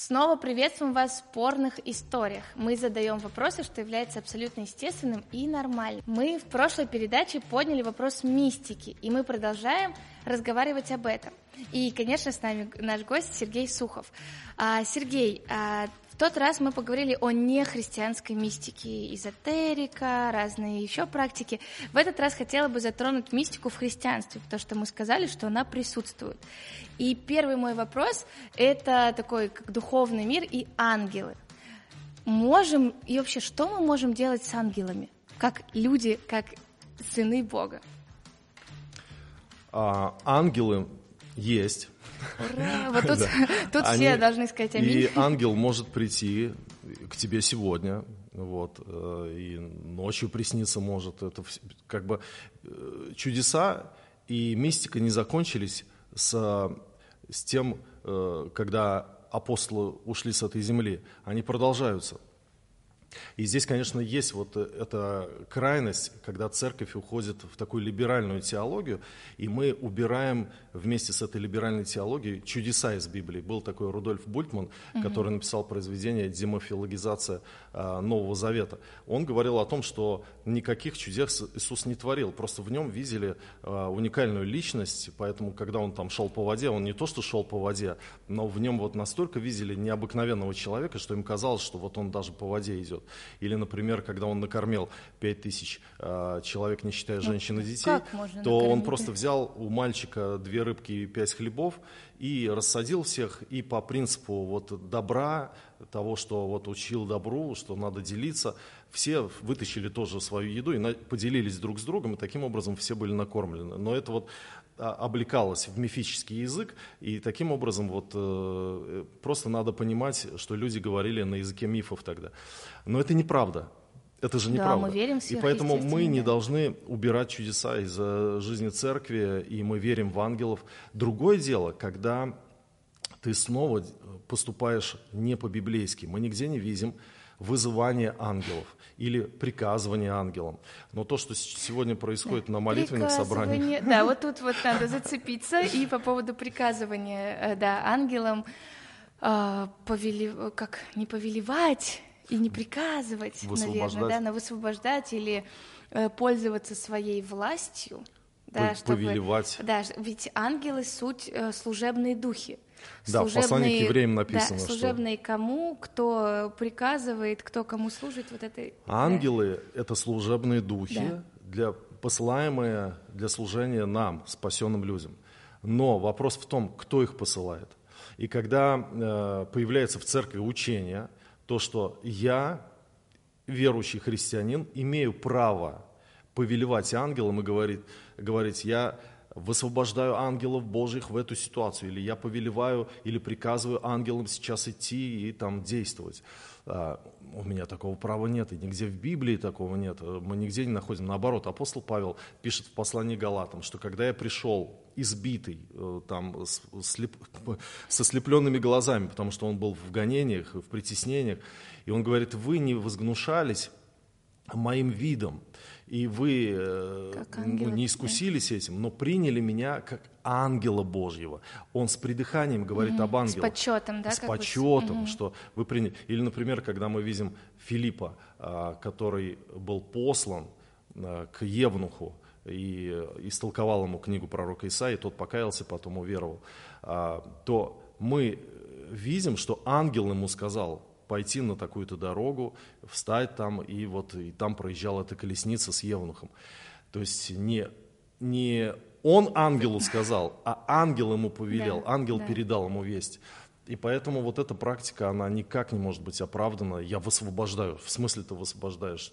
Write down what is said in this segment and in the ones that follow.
Снова приветствуем вас в спорных историях. Мы задаем вопросы, что является абсолютно естественным и нормальным. Мы в прошлой передаче подняли вопрос мистики, и мы продолжаем разговаривать об этом. И, конечно, с нами наш гость Сергей Сухов. А, Сергей, а, тот раз мы поговорили о нехристианской мистике, эзотерика, разные еще практики. В этот раз хотела бы затронуть мистику в христианстве, потому что мы сказали, что она присутствует. И первый мой вопрос – это такой как духовный мир и ангелы. Можем, и вообще, что мы можем делать с ангелами, как люди, как сыны Бога? А, ангелы есть, Ура! Вот тут, тут Они, все должны сказать аминь. И ангел может прийти к тебе сегодня, вот, э, и ночью присниться может. Это как бы э, чудеса и мистика не закончились с, с тем, э, когда апостолы ушли с этой земли. Они продолжаются. И здесь, конечно, есть вот э, эта крайность, когда церковь уходит в такую либеральную теологию, и мы убираем вместе с этой либеральной теологией чудеса из Библии. Был такой Рудольф Бультман, угу. который написал произведение «Демофилогизация а, Нового Завета». Он говорил о том, что никаких чудес Иисус не творил, просто в нем видели а, уникальную личность, поэтому, когда он там шел по воде, он не то что шел по воде, но в нем вот настолько видели необыкновенного человека, что им казалось, что вот он даже по воде идет. Или, например, когда он накормил 5 тысяч э, человек, не считая ну, женщин и детей, то он просто взял у мальчика две рыбки и пять хлебов и рассадил всех, и по принципу вот добра, того, что вот учил добру, что надо делиться, все вытащили тоже свою еду и поделились друг с другом, и таким образом все были накормлены. Но это вот а, облекалось в мифический язык, и таким образом вот э, просто надо понимать, что люди говорили на языке мифов тогда. Но это неправда. Это же неправда. Да, мы верим в и поэтому мы не должны убирать чудеса из жизни церкви, и мы верим в ангелов. Другое дело, когда ты снова поступаешь не по-библейски. Мы нигде не видим вызывание ангелов или приказывание ангелам. Но то, что сегодня происходит на молитвенных собраниях... Да, вот тут вот надо зацепиться. И по поводу приказывания, э, да, ангелам, э, повели, как не повелевать и не приказывать, наверное, да, но высвобождать или э, пользоваться своей властью. Да, чтобы, повелевать. Да, ведь ангелы суть э, служебные духи. Да, служебные, в послании к евреям написано, да, служебные что... кому, кто приказывает, кто кому служит, вот это. Ангелы да. это служебные духи да. для посылаемые для служения нам, спасенным людям. Но вопрос в том, кто их посылает. И когда э, появляется в церкви учение, то, что я, верующий христианин, имею право повелевать ангелам и говорить, говорить я высвобождаю ангелов Божьих в эту ситуацию, или я повелеваю, или приказываю ангелам сейчас идти и там действовать. А, у меня такого права нет, и нигде в Библии такого нет, мы нигде не находим. Наоборот, апостол Павел пишет в послании Галатам, что когда я пришел избитый, э, там, слеп, со слепленными глазами, потому что он был в гонениях, в притеснениях, и он говорит, вы не возгнушались моим видом, и вы э, ну, не искусились да. этим, но приняли меня как ангела Божьего. Он с придыханием говорит об ангелах. С почетом, да? С почетом, что вы приняли. Или, например, когда мы видим Филиппа, а, который был послан а, к Евнуху, и истолковал ему книгу пророка Исаии, тот покаялся, потом уверовал, а, то мы видим, что ангел ему сказал, пойти на такую-то дорогу, встать там, и вот и там проезжала эта колесница с Евнухом. То есть не, не он ангелу сказал, а ангел ему повелел, да, ангел да. передал ему весть. И поэтому вот эта практика, она никак не может быть оправдана. Я высвобождаю. В смысле ты высвобождаешь?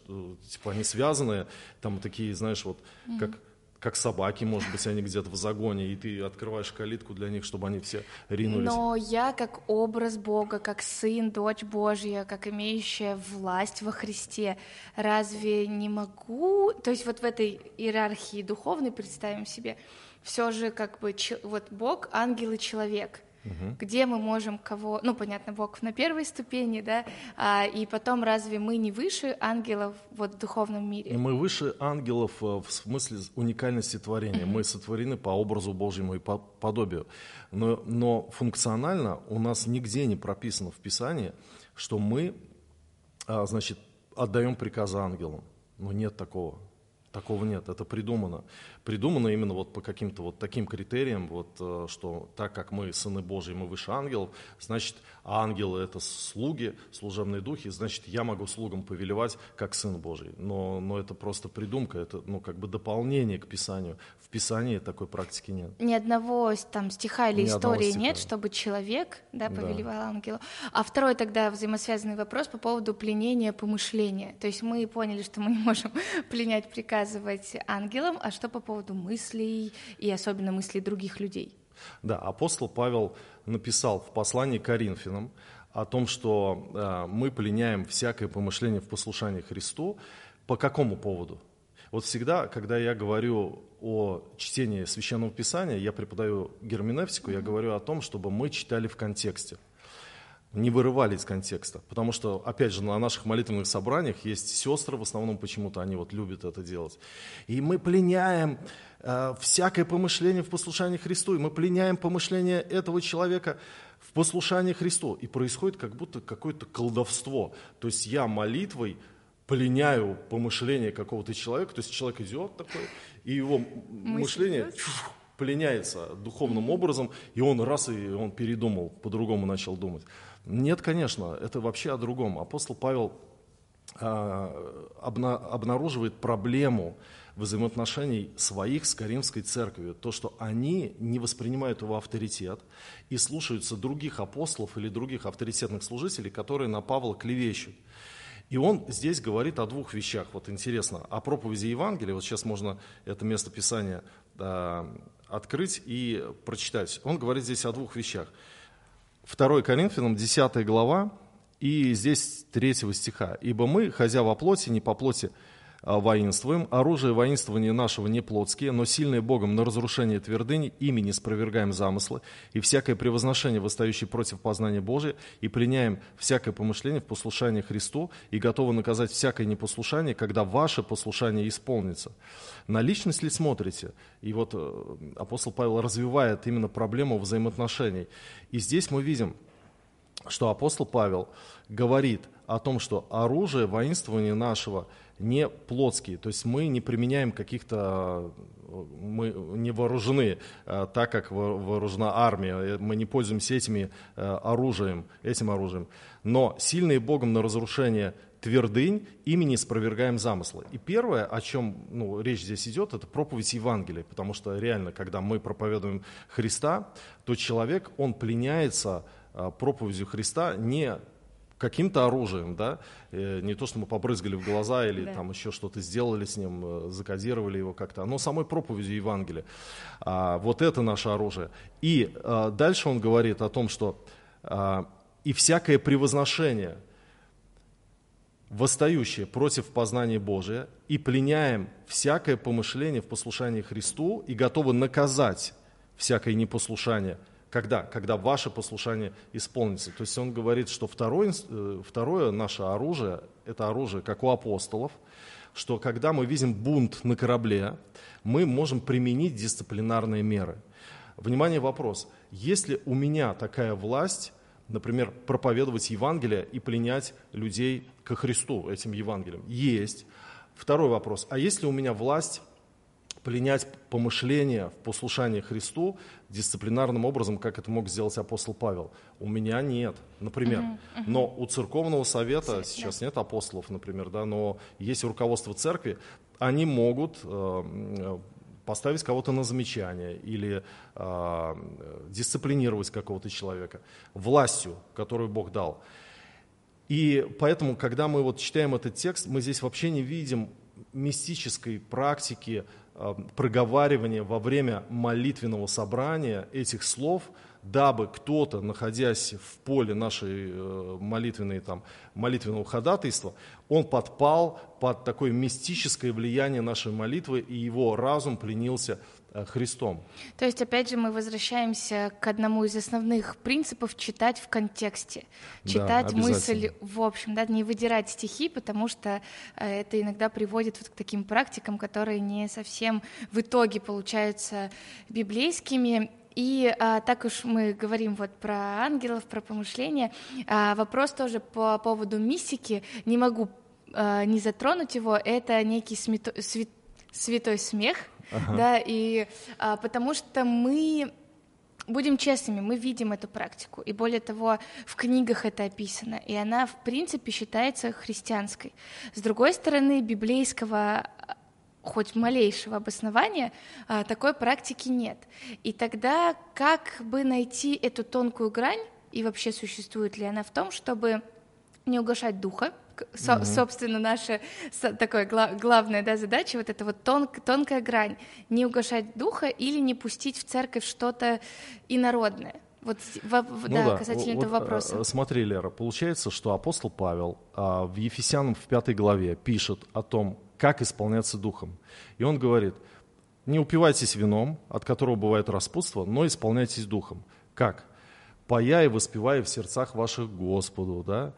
Типа они связанные, там такие, знаешь, вот mm-hmm. как как собаки, может быть, они где-то в загоне, и ты открываешь калитку для них, чтобы они все ринулись. Но я как образ Бога, как сын, дочь Божья, как имеющая власть во Христе, разве не могу, то есть вот в этой иерархии духовной представим себе, все же как бы вот Бог, ангел и человек – угу. где мы можем кого, ну, понятно, Бог на первой ступени, да, а, и потом разве мы не выше ангелов вот в духовном мире? Мы выше ангелов э, в смысле уникальности творения. Мы сотворены по образу Божьему и по подобию. Но, но функционально у нас нигде не прописано в Писании, что мы, а, значит, отдаем приказы ангелам. Но нет такого. Такого нет, это придумано. Придумано именно вот по каким-то вот таким критериям, вот, э, что так как мы сыны Божьи, мы выше ангелов, значит, ангелы это слуги, служебные духи, значит, я могу слугам повелевать как сын Божий. Но, но это просто придумка, это ну, как бы дополнение к Писанию. В Писании такой практики нет. Ни одного там стиха или Ни истории стиха. нет, чтобы человек да, повелевал да. ангелу. А второй тогда взаимосвязанный вопрос по поводу пленения помышления. То есть мы поняли, что мы не можем пленять приказ рассказывать ангелам, а что по поводу мыслей и особенно мыслей других людей? Да, апостол Павел написал в послании к Коринфянам о том, что э, мы пленяем всякое помышление в послушании Христу. По какому поводу? Вот всегда, когда я говорю о чтении Священного Писания, я преподаю герменевтику, я говорю о том, чтобы мы читали в контексте не вырывали из контекста. Потому что, опять же, на наших молитвенных собраниях есть сестры, в основном почему-то они вот любят это делать. И мы пленяем э, всякое помышление в послушании Христу, и мы пленяем помышление этого человека в послушании Христу. И происходит как будто какое-то колдовство. То есть я молитвой пленяю помышление какого-то человека, то есть человек идет такой, и его мышление пленяется духовным образом, и он раз, и он передумал, по-другому начал думать. Нет, конечно, это вообще о другом. Апостол Павел а, обна, обнаруживает проблему взаимоотношений своих с Каримской церковью, то, что они не воспринимают его авторитет и слушаются других апостолов или других авторитетных служителей, которые на Павла клевещут. И он здесь говорит о двух вещах. Вот интересно, о проповеди Евангелия. Вот сейчас можно это место Писания да, открыть и прочитать. Он говорит здесь о двух вещах. 2 Коринфянам, 10 глава, и здесь 3 стиха. «Ибо мы, ходя во плоти, не по плоти воинствуем, оружие воинствования нашего не плотские, но сильные Богом на разрушение твердынь, ими не спровергаем замыслы, и всякое превозношение, восстающее против познания Божия, и пленяем всякое помышление в послушание Христу, и готовы наказать всякое непослушание, когда ваше послушание исполнится». На личность ли смотрите? И вот э, апостол Павел развивает именно проблему взаимоотношений. И здесь мы видим, что апостол Павел говорит о том, что оружие воинствования нашего не плотские, то есть мы не применяем каких-то, мы не вооружены э, так, как вооружена армия, мы не пользуемся этими э, оружием, этим оружием, но сильные Богом на разрушение твердынь, имени спровергаем замыслы. И первое, о чем ну, речь здесь идет, это проповедь Евангелия, потому что реально, когда мы проповедуем Христа, то человек, он пленяется проповедью Христа не каким-то оружием, да, э, не то, что мы побрызгали в глаза или да. там еще что-то сделали с ним, э, закодировали его как-то, но самой проповедью Евангелия. А, вот это наше оружие. И а, дальше он говорит о том, что а, и всякое превозношение – восстающие против познания Божия и пленяем всякое помышление в послушании Христу и готовы наказать всякое непослушание. Когда? Когда ваше послушание исполнится. То есть он говорит, что второе, э, второе наше оружие, это оружие, как у апостолов, что когда мы видим бунт на корабле, мы можем применить дисциплинарные меры. Внимание, вопрос. Если у меня такая власть, например, проповедовать Евангелие и пленять людей ко Христу этим Евангелием? Есть. Второй вопрос. А есть ли у меня власть пленять помышления в послушании Христу дисциплинарным образом, как это мог сделать апостол Павел? У меня нет, например. Uh-huh, uh-huh. Но у церковного совета сейчас нет апостолов, например, да, но есть руководство церкви, они могут э, поставить кого-то на замечание или э, дисциплинировать какого-то человека властью, которую Бог дал. И поэтому, когда мы вот читаем этот текст, мы здесь вообще не видим мистической практики э, проговаривания во время молитвенного собрания этих слов – дабы кто-то, находясь в поле нашей э, молитвенной, там, молитвенного ходатайства, он подпал под такое мистическое влияние нашей молитвы, и его разум пленился Христом. То есть, опять же, мы возвращаемся к одному из основных принципов читать в контексте, читать да, мысль в общем, да, не выдирать стихи, потому что э, это иногда приводит вот к таким практикам, которые не совсем в итоге получаются библейскими. И а, так уж мы говорим вот про ангелов, про помышления. А, вопрос тоже по поводу мистики. Не могу а, не затронуть его. Это некий смето, свят, святой смех, ага. да, и а, потому что мы Будем честными, мы видим эту практику, и более того, в книгах это описано, и она, в принципе, считается христианской. С другой стороны, библейского хоть малейшего обоснования а, такой практики нет. И тогда как бы найти эту тонкую грань, и вообще существует ли она в том, чтобы не угошать духа, со, mm-hmm. собственно, наша такая гла, главная да, задача, вот эта вот тон, тонкая грань, не угошать духа или не пустить в церковь что-то инородное. Вот в, в, ну да, да, касательно вот, этого вопроса. Э, смотри, Лера, получается, что апостол Павел а, в Ефесянам в пятой главе пишет о том, как исполняться духом. И он говорит, не упивайтесь вином, от которого бывает распутство, но исполняйтесь духом. Как? Поя и воспевая в сердцах ваших Господу, да?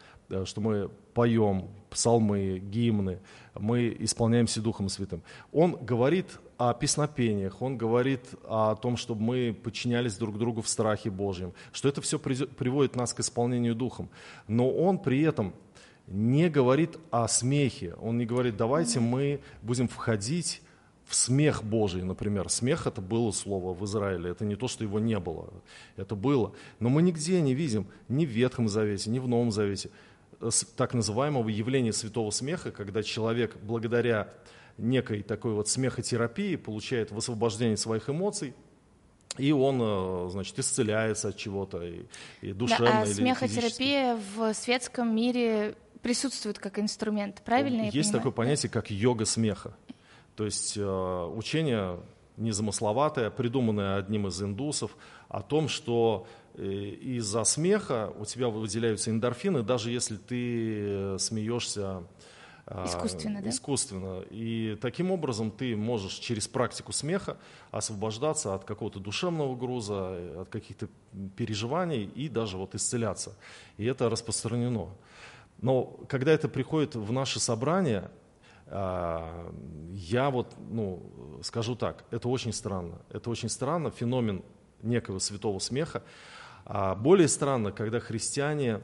что мы поем псалмы, гимны, мы исполняемся Духом Святым. Он говорит о песнопениях, он говорит о том, чтобы мы подчинялись друг другу в страхе Божьем, что это все приводит нас к исполнению Духом. Но он при этом не говорит о смехе. Он не говорит, давайте мы будем входить в смех Божий, например. Смех это было слово в Израиле, это не то, что его не было, это было. Но мы нигде не видим, ни в Ветхом Завете, ни в Новом Завете, так называемого явления святого смеха, когда человек благодаря некой такой вот смехотерапии получает высвобождение своих эмоций, и он, э, значит, исцеляется от чего-то, и, и душевно да, а или смехотерапия в светском мире присутствует как инструмент, правильно Есть я понимаю? такое понятие, как йога смеха. То есть э, учение незамысловатое, придуманное одним из индусов, о том, что из-за смеха у тебя выделяются эндорфины, даже если ты смеешься э, искусственно, да? искусственно. И таким образом ты можешь через практику смеха освобождаться от какого-то душевного груза, от каких-то переживаний и даже вот исцеляться. И это распространено. Но когда это приходит в наше собрание, а, я вот, ну, скажу так, это очень странно. Это очень странно, феномен некого святого смеха. А более странно, когда христиане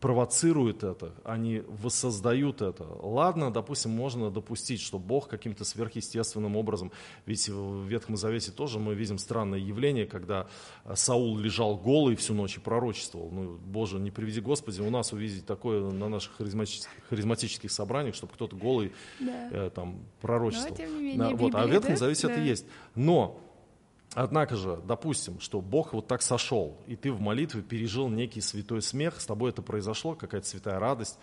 провоцируют это, они воссоздают это. Ладно, допустим, можно допустить, что Бог каким-то сверхъестественным образом, ведь в Ветхом Завете тоже мы видим странное явление, когда Саул лежал голый всю ночь и пророчествовал. Ну, Боже, не приведи Господи, у нас увидеть такое на наших харизматических, харизматических собраниях, чтобы кто-то голый да. э, там пророчествовал. Но, тем не менее, да, вот, а в Ветхом да? Завете да. это есть. Но Однако же, допустим, что Бог вот так сошел, и ты в молитве пережил некий святой смех, с тобой это произошло, какая-то святая радость.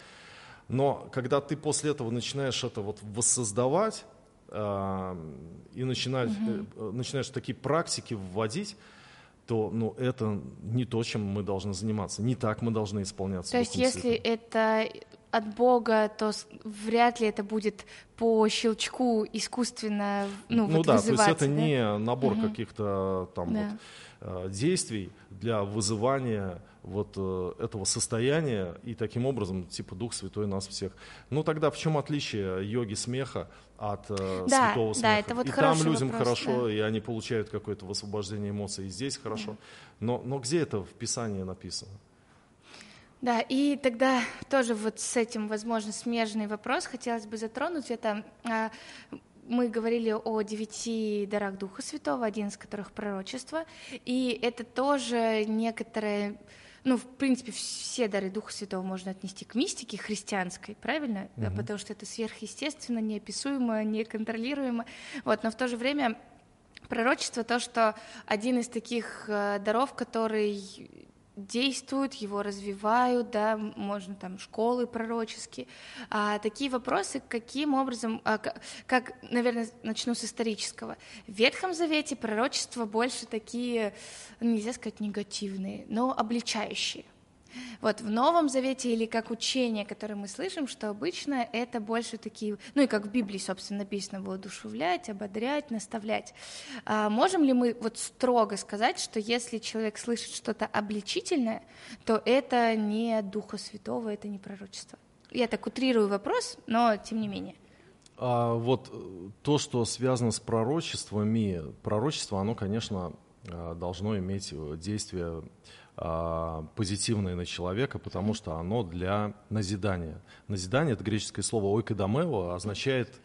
Но когда ты после этого начинаешь это вот воссоздавать э, и начинаешь, угу. э, начинаешь такие практики вводить, то ну, это не то, чем мы должны заниматься. Не так мы должны исполняться. То есть, если это от Бога, то вряд ли это будет по щелчку искусственно ну, ну вот да, то есть это да? не набор угу. каких-то там да. вот, э, действий для вызывания вот э, этого состояния и таким образом типа Дух Святой нас всех. Ну тогда в чем отличие йоги смеха от э, да, святого смеха? Да, это вот и там людям вопрос, хорошо, да. и они получают какое-то высвобождение эмоций, и здесь хорошо. Да. Но, но где это в Писании написано? Да, и тогда тоже вот с этим, возможно, смежный вопрос хотелось бы затронуть. Это а, мы говорили о девяти дарах Духа Святого, один из которых пророчество, и это тоже некоторое, ну, в принципе, все дары Духа Святого можно отнести к мистике христианской, правильно? Mm-hmm. Да, потому что это сверхъестественно, неописуемо, неконтролируемо. Вот, но в то же время пророчество то, что один из таких э, даров, который действуют, его развивают, да, можно там школы пророческие. А, такие вопросы, каким образом, а, как, наверное, начну с исторического. В Ветхом Завете пророчества больше такие, нельзя сказать негативные, но обличающие. Вот в Новом Завете или как учение, которое мы слышим, что обычно это больше такие, ну и как в Библии, собственно, написано, воодушевлять, ободрять, наставлять. А можем ли мы вот строго сказать, что если человек слышит что-то обличительное, то это не Духа Святого, это не пророчество? Я так утрирую вопрос, но тем не менее. А вот э, то, что связано с пророчествами, пророчество, оно, конечно, э, должно иметь э, действие позитивное на человека, потому что оно для назидания. Назидание, это греческое слово ойкодомео, означает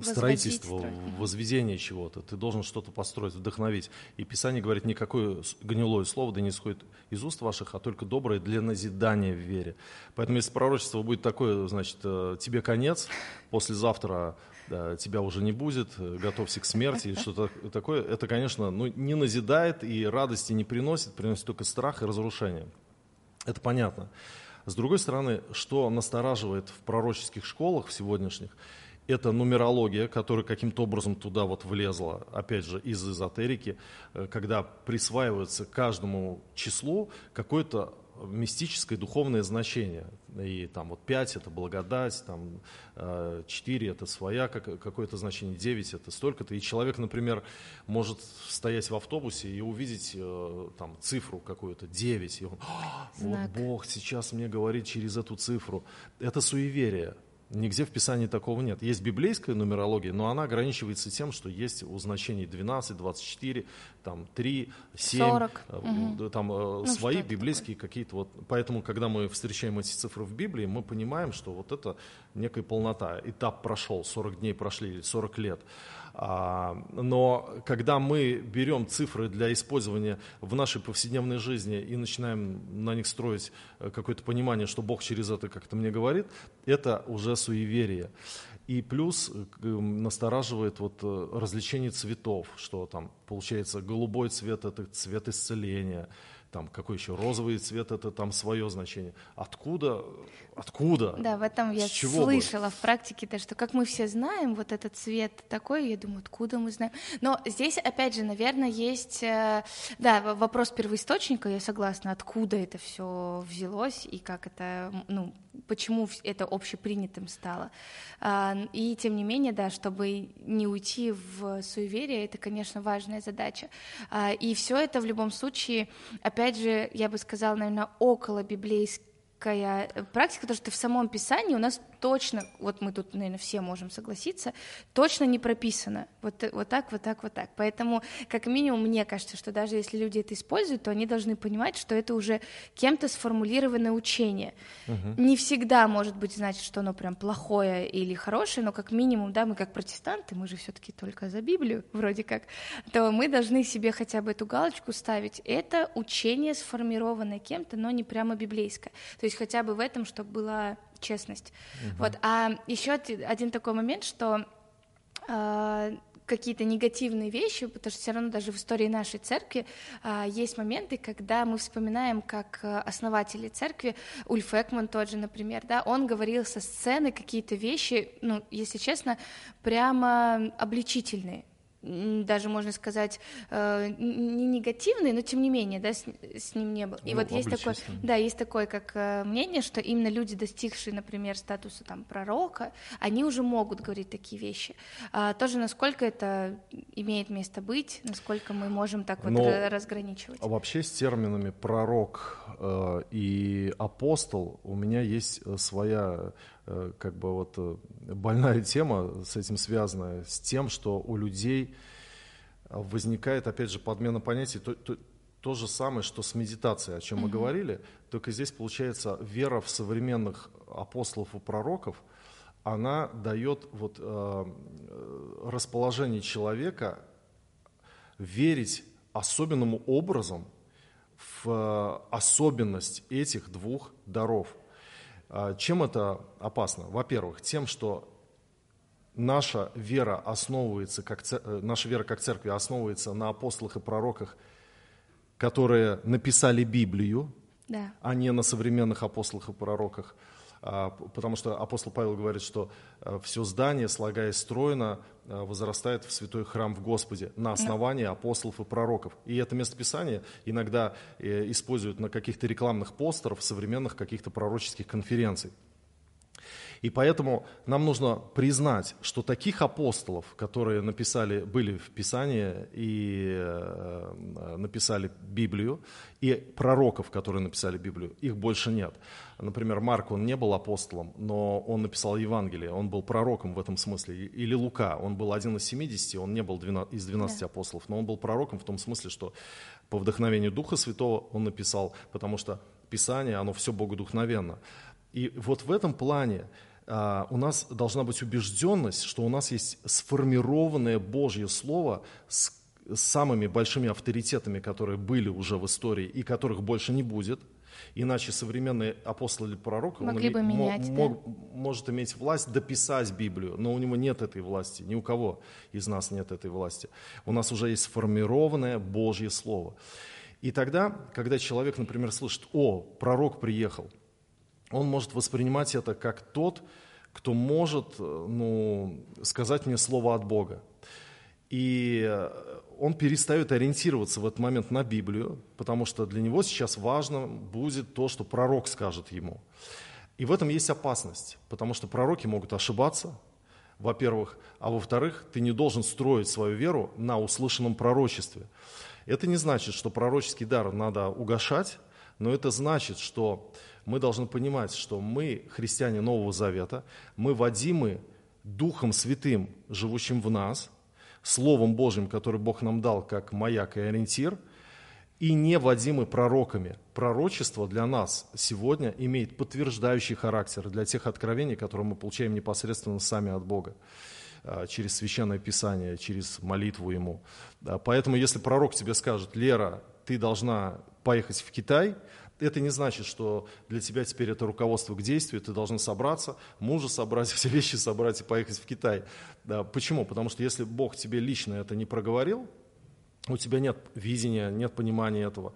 строительство, возведение чего-то. Ты должен что-то построить, вдохновить. И Писание говорит, никакое гнилое слово да не исходит из уст ваших, а только доброе для назидания в вере. Поэтому если пророчество будет такое, значит, э, тебе конец, послезавтра да, тебя уже не будет, э, готовься к смерти, или что-то такое, это, конечно, ну, не назидает и радости не приносит, приносит только страх и разрушение. Это понятно. С другой стороны, что настораживает в пророческих школах в сегодняшних, это нумерология, которая каким-то образом туда вот влезла, опять же, из эзотерики, э, когда присваивается каждому числу какое-то мистическое духовное значение. И там вот 5 это благодать, там 4 э, это своя какое-то значение, 9 это столько-то. И человек, например, может стоять в автобусе и увидеть э, там цифру какую-то, 9. И он, вот Бог сейчас мне говорит через эту цифру. Это суеверие. Нигде в Писании такого нет. Есть библейская нумерология, но она ограничивается тем, что есть у значений 12, 24, там, 3, 7, 40. Угу. там э, ну, свои библейские какие-то вот. Поэтому, когда мы встречаем эти цифры в Библии, мы понимаем, что вот это некая полнота. Этап прошел, 40 дней прошли, 40 лет. А, но когда мы берем цифры для использования в нашей повседневной жизни и начинаем на них строить э, какое-то понимание, что Бог через это как-то мне говорит, это уже суеверие. И плюс э, настораживает вот э, развлечение цветов, что там получается голубой цвет – это цвет исцеления, там какой еще розовый цвет это там свое значение. Откуда? Откуда? Да, в этом я слышала бы? в практике, то, что как мы все знаем, вот этот цвет такой, я думаю, откуда мы знаем. Но здесь, опять же, наверное, есть, э, да, вопрос первоисточника, я согласна, откуда это все взялось и как это, ну, почему это общепринятым стало. А, и тем не менее, да, чтобы не уйти в суеверие, это, конечно, важная задача. А, и все это в любом случае, опять же, я бы сказала, наверное, около библейских такая э, практика, потому что в самом Писании у нас точно, вот мы тут, наверное, все можем согласиться, точно не прописано. Вот, вот так, вот так, вот так. Поэтому, как минимум, мне кажется, что даже если люди это используют, то они должны понимать, что это уже кем-то сформулированное учение. Угу. Не всегда может быть значит, что оно прям плохое или хорошее, но как минимум, да, мы как протестанты, мы же все-таки только за Библию, вроде как, то мы должны себе хотя бы эту галочку ставить. Это учение, сформированное кем-то, но не прямо библейское. То есть есть хотя бы в этом, чтобы была честность. Угу. Вот. А еще один такой момент, что э, какие-то негативные вещи, потому что все равно даже в истории нашей церкви а, есть моменты, когда мы вспоминаем, как э, основатели церкви, Ульф Экман тот же, например, да, он говорил со сцены какие-то вещи, ну, если честно, прямо обличительные даже можно сказать э, не негативный, но тем не менее, да, с, с ним не было. И ну, вот есть такое, да, есть такое как э, мнение, что именно люди, достигшие, например, статуса там пророка, они уже могут говорить такие вещи. А, тоже насколько это имеет место быть, насколько мы можем так вот но, разграничивать. А вообще с терминами пророк э, и апостол у меня есть своя как бы вот э, больная тема с этим связанная, с тем, что у людей возникает, опять же, подмена понятий, то, то, то же самое, что с медитацией, о чем мы говорили, только здесь получается вера в современных апостолов и пророков, она дает вот, э, расположение человека верить особенным образом в э, особенность этих двух даров – чем это опасно? Во-первых, тем, что наша вера основывается, как, э, наша вера как церкви основывается на апостолах и пророках, которые написали Библию, да. а не на современных апостолах и пророках. А, потому что апостол Павел говорит, что а, все здание, слагаясь стройно, а, возрастает в святой храм в Господе на основании апостолов и пророков. И это местописание иногда э, используют на каких-то рекламных постерах, современных каких-то пророческих конференций. И поэтому нам нужно признать, что таких апостолов, которые написали, были в Писании и э, написали Библию, и пророков, которые написали Библию, их больше нет. Например, Марк, он не был апостолом, но он написал Евангелие, он был пророком в этом смысле. Или Лука, он был один из 70, он не был 12, из 12 да. апостолов, но он был пророком в том смысле, что по вдохновению Духа Святого он написал, потому что Писание, оно все богодухновенно. И вот в этом плане у нас должна быть убежденность, что у нас есть сформированное Божье Слово с самыми большими авторитетами, которые были уже в истории и которых больше не будет. Иначе современный апостол или пророк Могли он бы менять, мог, да? может иметь власть дописать Библию, но у него нет этой власти, ни у кого из нас нет этой власти. У нас уже есть сформированное Божье Слово. И тогда, когда человек, например, слышит, о, пророк приехал – он может воспринимать это как тот, кто может ну, сказать мне слово от Бога. И он перестает ориентироваться в этот момент на Библию, потому что для него сейчас важно будет то, что пророк скажет ему. И в этом есть опасность, потому что пророки могут ошибаться, во-первых, а во-вторых, ты не должен строить свою веру на услышанном пророчестве. Это не значит, что пророческий дар надо угошать, но это значит, что мы должны понимать, что мы, христиане Нового Завета, мы водимы Духом Святым, живущим в нас, Словом Божьим, который Бог нам дал как маяк и ориентир, и не водимы пророками. Пророчество для нас сегодня имеет подтверждающий характер для тех откровений, которые мы получаем непосредственно сами от Бога а, через Священное Писание, через молитву Ему. Поэтому, если пророк тебе скажет, Лера, ты должна поехать в Китай, это не значит, что для тебя теперь это руководство к действию, ты должен собраться, мужа собрать, все вещи собрать и поехать в Китай. Да, почему? Потому что если Бог тебе лично это не проговорил, у тебя нет видения, нет понимания этого,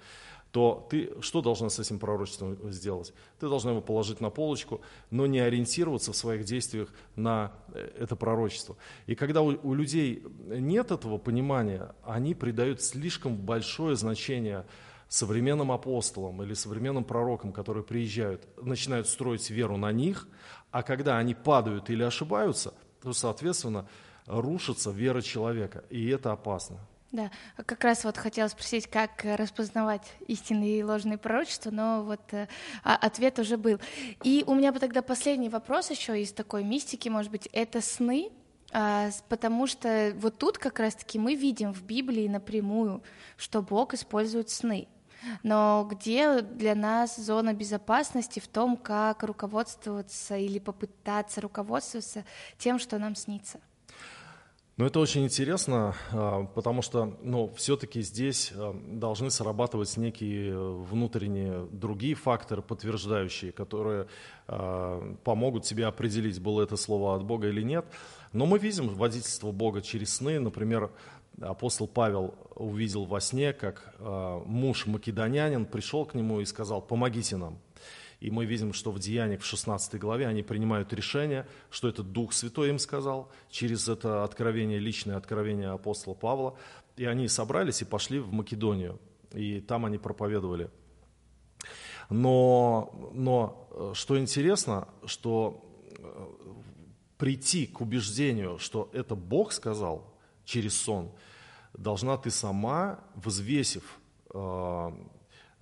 то ты что должна с этим пророчеством сделать? Ты должна его положить на полочку, но не ориентироваться в своих действиях на э, это пророчество. И когда у, у людей нет этого понимания, они придают слишком большое значение современным апостолам или современным пророкам, которые приезжают, начинают строить веру на них, а когда они падают или ошибаются, то, соответственно, рушится вера человека, и это опасно. Да, как раз вот хотела спросить, как распознавать истинные и ложные пророчества, но вот э, а, ответ уже был. И у меня бы тогда последний вопрос еще из такой мистики, может быть, это сны, а, потому что вот тут как раз-таки мы видим в Библии напрямую, что Бог использует сны. Но где для нас зона безопасности в том, как руководствоваться или попытаться руководствоваться тем, что нам снится? Ну, это очень интересно, а, потому что ну, все-таки здесь а, должны срабатывать некие внутренние другие факторы, подтверждающие, которые а, помогут тебе определить, было это слово от Бога или нет. Но мы видим водительство Бога через сны. Например, апостол Павел увидел во сне, как э, муж македонянин пришел к нему и сказал, помогите нам. И мы видим, что в Деяниях в 16 главе они принимают решение, что это Дух Святой им сказал, через это откровение, личное откровение апостола Павла. И они собрались и пошли в Македонию, и там они проповедовали. Но, но что интересно, что э, прийти к убеждению, что это Бог сказал через сон – должна ты сама, взвесив э,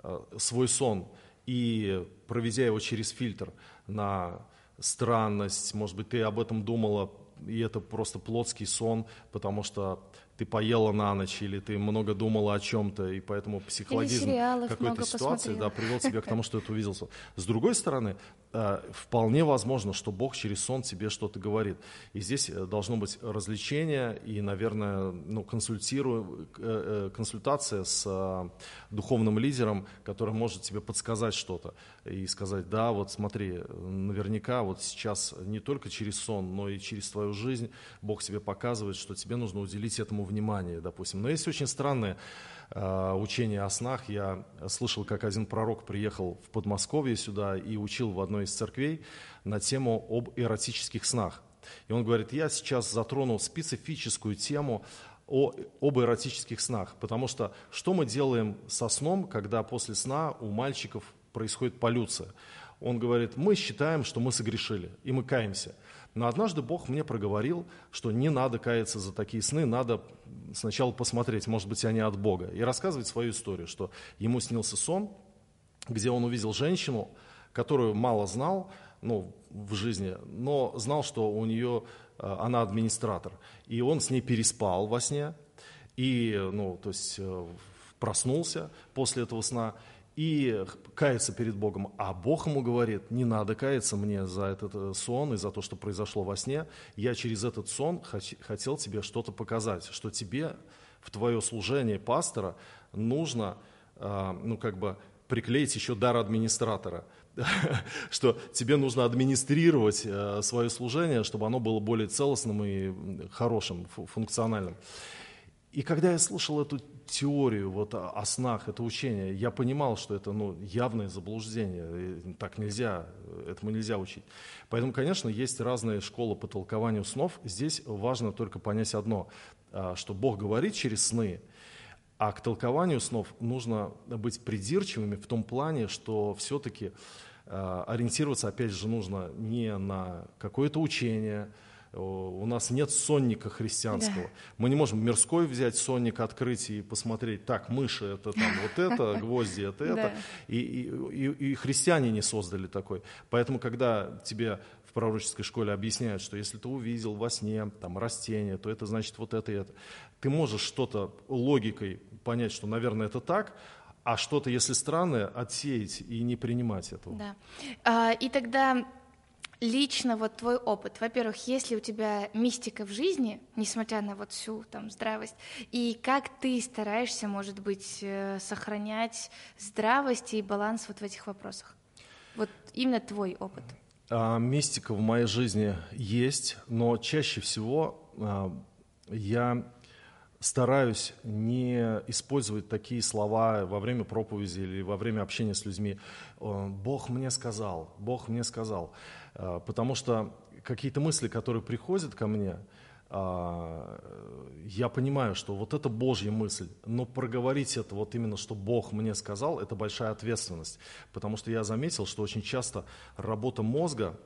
э, свой сон и проведя его через фильтр на странность, может быть, ты об этом думала, и это просто плотский сон, потому что ты поела на ночь, или ты много думала о чем-то, и поэтому психологизм какой-то ситуации да, привел тебя к тому, что ты увидел сон. С другой стороны, э, вполне возможно, что Бог через сон тебе что-то говорит. И здесь э, должно быть развлечение и, наверное, ну, консультирую, э, консультация с духовным лидером, который может тебе подсказать что-то и сказать, да, вот смотри, наверняка вот сейчас не только через сон, но и через твою жизнь Бог тебе показывает, что тебе нужно уделить этому внимание, допустим. Но есть очень странные э, учения о снах. Я слышал, как один пророк приехал в Подмосковье сюда и учил в одной из церквей на тему об эротических снах. И он говорит, я сейчас затрону специфическую тему о, об эротических снах, потому что что мы делаем со сном, когда после сна у мальчиков происходит полюция? Он говорит, мы считаем, что мы согрешили, и мы каемся. Но однажды Бог мне проговорил, что не надо каяться за такие сны, надо сначала посмотреть, может быть, они от Бога. И рассказывать свою историю, что ему снился сон, где он увидел женщину, которую мало знал, ну, в жизни, но знал, что у нее, э, она администратор. И он с ней переспал во сне, и, ну, то есть э, проснулся после этого сна, и кается перед Богом. А Бог ему говорит, не надо каяться мне за этот э, сон и за то, что произошло во сне. Я через этот сон хотел тебе что-то показать, что тебе в твое служение пастора нужно, э, ну, как бы, приклеить еще дар администратора, что тебе нужно администрировать э, свое служение, чтобы оно было более целостным и хорошим, функциональным. И когда я слушал эту теорию вот о, снах, это учение, я понимал, что это ну, явное заблуждение, так нельзя, этому нельзя учить. Поэтому, конечно, есть разные школы по толкованию снов. Здесь важно только понять одно, а, что Бог говорит через сны, а к толкованию снов нужно быть придирчивыми в том плане, что все-таки а, ориентироваться, опять же, нужно не на какое-то учение, у нас нет сонника христианского. Да. Мы не можем мирской взять сонник, открыть и посмотреть, так, мыши это там вот это, гвозди это это. И, и, и христиане не создали такой. Поэтому, когда тебе в пророческой школе объясняют, что если ты увидел во сне там растение, то это значит вот это и это. Ты можешь что-то логикой понять, что, наверное, это так, а что-то, если странное, отсеять и не принимать этого. Да. А, и тогда лично вот твой опыт. Во-первых, есть ли у тебя мистика в жизни, несмотря на вот всю там здравость, и как ты стараешься, может быть, э, сохранять здравость и баланс вот в этих вопросах? Вот именно твой опыт. А, мистика в моей жизни есть, но чаще всего а, я стараюсь не использовать такие слова во время проповеди или во время общения с людьми. Бог мне сказал, Бог мне сказал. А, потому что какие-то мысли, которые приходят ко мне, а, я понимаю, что вот это Божья мысль, но проговорить это вот именно, что Бог мне сказал, это большая ответственность, потому что я заметил, что очень часто работа мозга,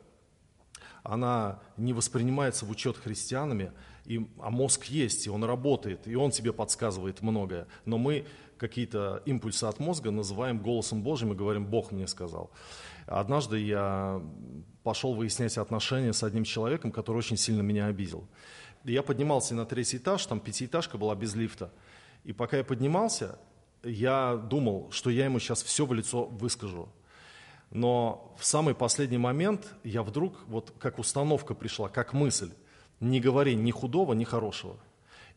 она не воспринимается в учет христианами, и, а мозг есть, и он работает, и он тебе подсказывает многое, но мы какие-то импульсы от мозга называем голосом Божьим и говорим, Бог мне сказал. Однажды я пошел выяснять отношения с одним человеком, который очень сильно меня обидел. Я поднимался на третий этаж, там пятиэтажка была без лифта. И пока я поднимался, я думал, что я ему сейчас все в лицо выскажу. Но в самый последний момент я вдруг, вот как установка пришла, как мысль, не говори ни худого, ни хорошего.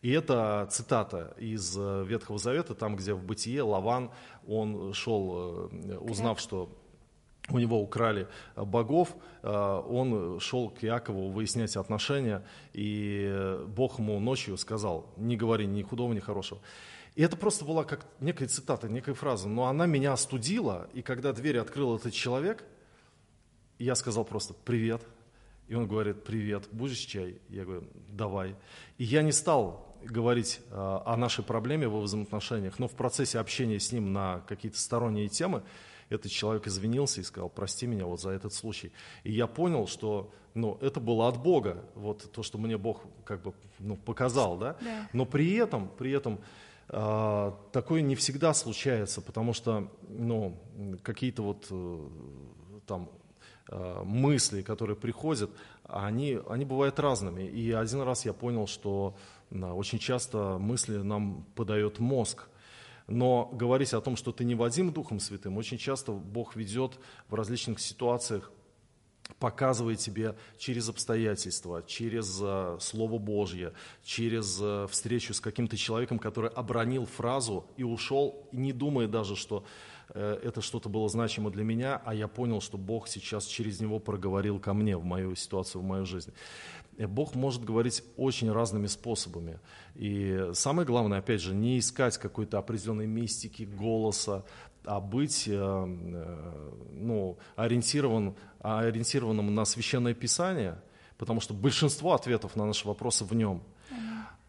И это цитата из э, Ветхого Завета, там, где в Бытие Лаван, он шел, э, узнав, что у него украли э, богов, он шел к Иакову выяснять отношения, и Бог ему ночью сказал, не говори ни худого, ни хорошего. И это просто была как некая цитата, некая фраза, но она меня остудила, и когда дверь открыл этот человек, я сказал просто «привет», и он говорит «привет, будешь чай?» Я говорю «давай». И я не стал говорить э, о нашей проблеме во взаимоотношениях, но в процессе общения с ним на какие-то сторонние темы этот человек извинился и сказал, прости меня вот за этот случай. И я понял, что ну, это было от Бога, вот то, что мне Бог как бы ну, показал, да? да. Но при этом, при этом э, такое не всегда случается, потому что ну, какие-то вот э, там мысли, которые приходят, они, они бывают разными. И один раз я понял, что очень часто мысли нам подает мозг. Но говорить о том, что ты не Вадим Духом Святым, очень часто Бог ведет в различных ситуациях показывает тебе через обстоятельства, через uh, Слово Божье, через uh, встречу с каким-то человеком, который обронил фразу и ушел, не думая даже, что это что-то было значимо для меня, а я понял, что Бог сейчас через него проговорил ко мне в мою ситуацию, в мою жизнь. Бог может говорить очень разными способами. И самое главное, опять же, не искать какой-то определенной мистики, голоса, а быть э, э, ну, ориентирован, ориентированным на священное писание, потому что большинство ответов на наши вопросы в нем.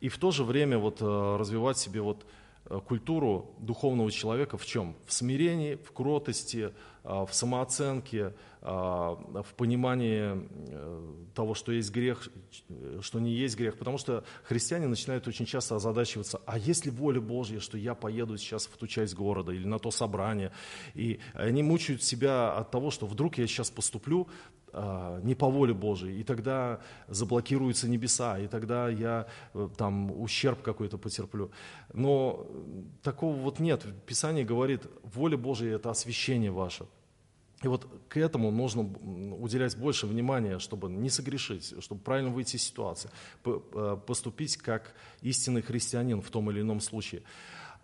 И в то же время вот, э, развивать себе вот, культуру духовного человека в чем? В смирении, в кротости, в самооценке, в понимании того, что есть грех, что не есть грех. Потому что христиане начинают очень часто озадачиваться, а есть ли воля Божья, что я поеду сейчас в ту часть города или на то собрание. И они мучают себя от того, что вдруг я сейчас поступлю не по воле Божией, и тогда заблокируются небеса, и тогда я э, там ущерб какой-то потерплю. Но такого вот нет. Писание говорит, воля Божия – это освящение ваше. И вот к этому нужно уделять больше внимания, чтобы не согрешить, чтобы правильно выйти из ситуации, э, поступить как истинный христианин в том или ином случае.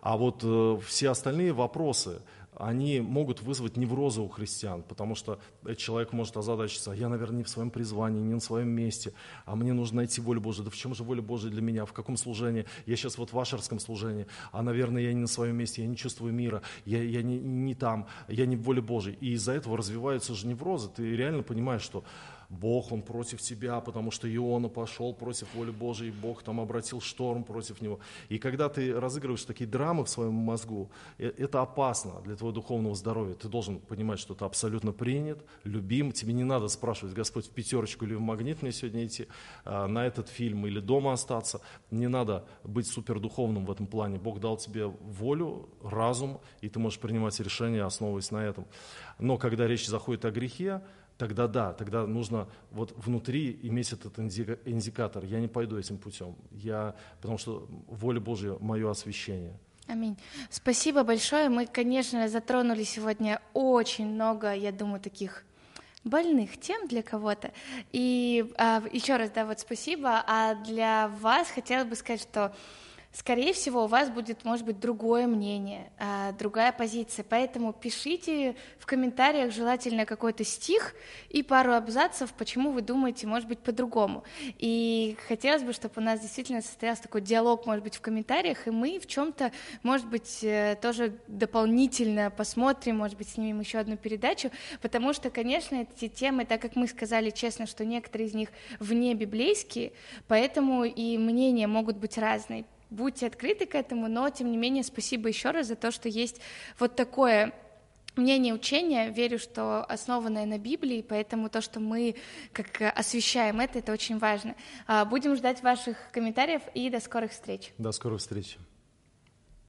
А вот э, все остальные вопросы – они могут вызвать неврозы у христиан, потому что человек может озадачиться, я, наверное, не в своем призвании, не на своем месте, а мне нужно найти волю Божию. Да в чем же воля Божия для меня, в каком служении? Я сейчас вот в вашерском служении, а, наверное, я не на своем месте, я не чувствую мира, я, я не, не там, я не в воле Божией. И из-за этого развиваются же неврозы. Ты реально понимаешь, что Бог, Он против тебя, потому что Иона пошел против воли Божией, Бог там обратил шторм против него. И когда ты разыгрываешь такие драмы в своем мозгу, э, это опасно для твоего духовного здоровья. Ты должен понимать, что ты абсолютно принят, любим. Тебе не надо спрашивать, Господь, в пятерочку или в магнит мне сегодня идти а, на этот фильм или дома остаться. Не надо быть супердуховным в этом плане. Бог дал тебе волю, разум, и ты можешь принимать решения, основываясь на этом. Но когда речь заходит о грехе, тогда да, тогда нужно вот внутри иметь этот индикатор. Я не пойду этим путем, я, потому что воля Божья – мое освящение. Аминь. Спасибо большое. Мы, конечно, затронули сегодня очень много, я думаю, таких больных тем для кого-то. И а, еще раз, да, вот спасибо. А для вас хотела бы сказать, что скорее всего, у вас будет, может быть, другое мнение, а, другая позиция. Поэтому пишите в комментариях желательно какой-то стих и пару абзацев, почему вы думаете, может быть, по-другому. И хотелось бы, чтобы у нас действительно состоялся такой диалог, может быть, в комментариях, и мы в чем-то, может быть, э, тоже дополнительно посмотрим, может быть, снимем еще одну передачу, потому что, конечно, эти темы, так как мы сказали честно, что некоторые из них вне библейские, поэтому и мнения могут быть разные будьте открыты к этому, но тем не менее спасибо еще раз за то, что есть вот такое мнение учения, верю, что основанное на Библии, поэтому то, что мы как освещаем это, это очень важно. А, будем ждать ваших комментариев и до скорых встреч. До скорых встреч.